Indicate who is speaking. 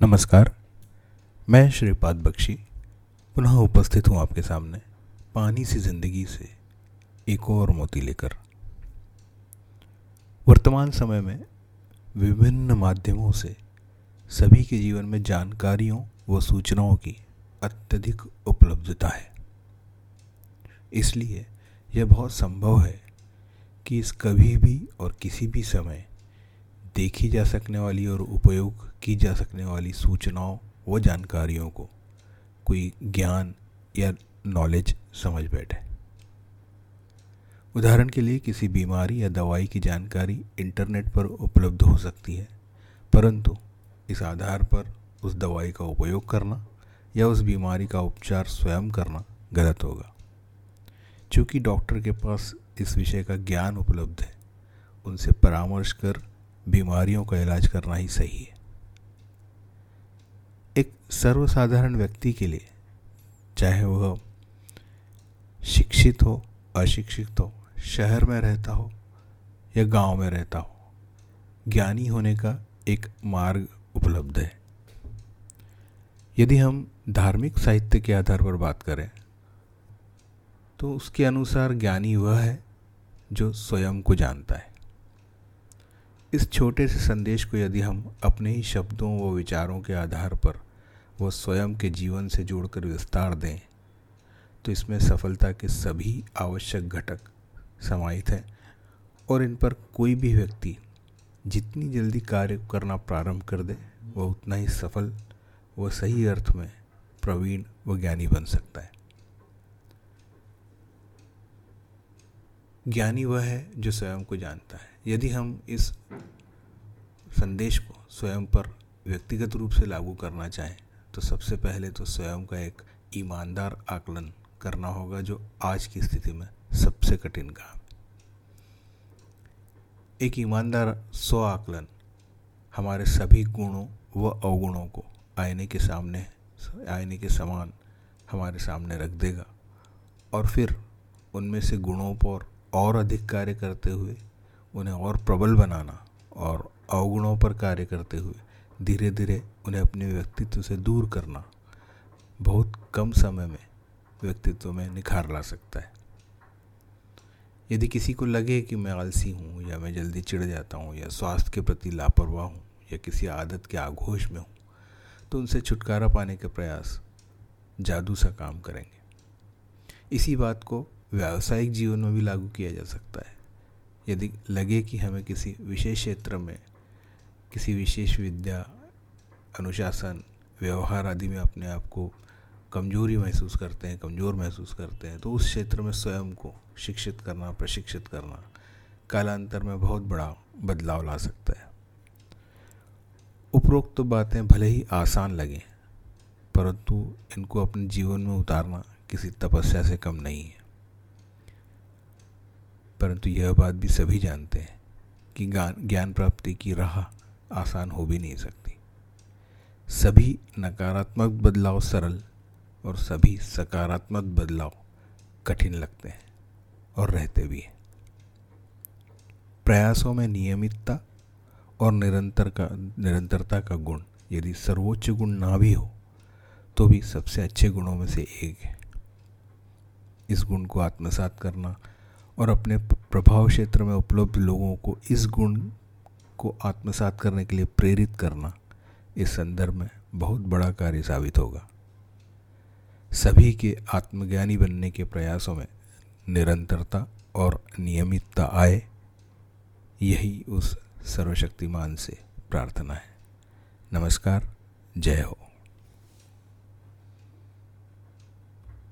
Speaker 1: नमस्कार, मैं श्रीपाद बख्शी, पुनः उपस्थित हूँ आपके सामने पानी सी ज़िंदगी से एक और मोती लेकर। वर्तमान समय में विभिन्न माध्यमों से सभी के जीवन में जानकारियों व सूचनाओं की अत्यधिक उपलब्धता है। इसलिए यह बहुत संभव है कि इस कभी भी और किसी भी समय देखी जा सकने वाली और उपयोग की जा सकने वाली सूचनाओं व जानकारियों को कोई ज्ञान या नॉलेज समझ बैठे। उदाहरण के लिए किसी बीमारी या दवाई की जानकारी इंटरनेट पर उपलब्ध हो सकती है, परंतु इस आधार पर उस दवाई का उपयोग करना या उस बीमारी का उपचार स्वयं करना गलत होगा। चूँकि डॉक्टर के पास इस विषय का ज्ञान उपलब्ध है, उनसे परामर्श कर बीमारियों का इलाज करना ही सही है। एक सर्वसाधारण व्यक्ति के लिए, चाहे वह शिक्षित हो, अशिक्षित हो, शहर में रहता हो या गाँव में रहता हो, ज्ञानी होने का एक मार्ग उपलब्ध है। यदि हम धार्मिक साहित्य के आधार पर बात करें तो उसके अनुसार ज्ञानी वह है जो स्वयं को जानता है। इस छोटे से संदेश को यदि हम अपने ही शब्दों व विचारों के आधार पर व स्वयं के जीवन से जोड़कर विस्तार दें तो इसमें सफलता के सभी आवश्यक घटक समाहित हैं और इन पर कोई भी व्यक्ति जितनी जल्दी कार्य करना प्रारंभ कर दे, वह उतना ही सफल व सही अर्थ में प्रवीण व ज्ञानी बन सकता है। ज्ञानी वह है जो स्वयं को जानता है। यदि हम इस संदेश को स्वयं पर व्यक्तिगत रूप से लागू करना चाहें तो सबसे पहले तो स्वयं का एक ईमानदार आकलन करना होगा, जो आज की स्थिति में सबसे कठिन काम एक ईमानदार स्व आकलन हमारे सभी गुणों व अवगुणों को आईने के सामने, आईने के समान हमारे सामने रख देगा और फिर उनमें से गुणों पर और अधिक कार्य करते हुए उन्हें और प्रबल बनाना और अवगुणों पर कार्य करते हुए धीरे धीरे उन्हें अपने व्यक्तित्व से दूर करना बहुत कम समय में व्यक्तित्व में निखार ला सकता है। यदि किसी को लगे कि मैं आलसी हूँ या मैं जल्दी चिढ़ जाता हूँ या स्वास्थ्य के प्रति लापरवाह हूँ या किसी आदत के आघोष में हूँ तो उनसे छुटकारा पाने के प्रयास जादू सा काम करेंगे। इसी बात को व्यावसायिक जीवन में भी लागू किया जा सकता है। यदि लगे कि हमें किसी विशेष क्षेत्र में किसी विशेष विद्या, अनुशासन, व्यवहार आदि में अपने आप को कमज़ोरी महसूस करते हैं, कमज़ोर महसूस करते हैं तो उस क्षेत्र में स्वयं को शिक्षित करना, प्रशिक्षित करना कालांतर में बहुत बड़ा बदलाव ला सकता है। उपरोक्त तो बातें भले ही आसान लगें, परंतु इनको अपने जीवन में उतारना किसी तपस्या से कम नहीं है। परंतु यह बात भी सभी जानते हैं कि ज्ञान प्राप्ति की राह आसान हो भी नहीं सकती। सभी नकारात्मक बदलाव सरल और सभी सकारात्मक बदलाव कठिन लगते हैं और रहते भी हैं। प्रयासों में नियमितता और निरंतर का, निरंतरता का गुण यदि सर्वोच्च गुण ना भी हो तो भी सबसे अच्छे गुणों में से एक है। इस गुण को आत्मसात करना और अपने प्रभाव क्षेत्र में उपलब्ध लोगों को इस गुण को आत्मसात करने के लिए प्रेरित करना इस संदर्भ में बहुत बड़ा कार्य साबित होगा। सभी के आत्मज्ञानी बनने के प्रयासों में निरंतरता और नियमितता आए, यही उस सर्वशक्तिमान से प्रार्थना है। नमस्कार, जय हो।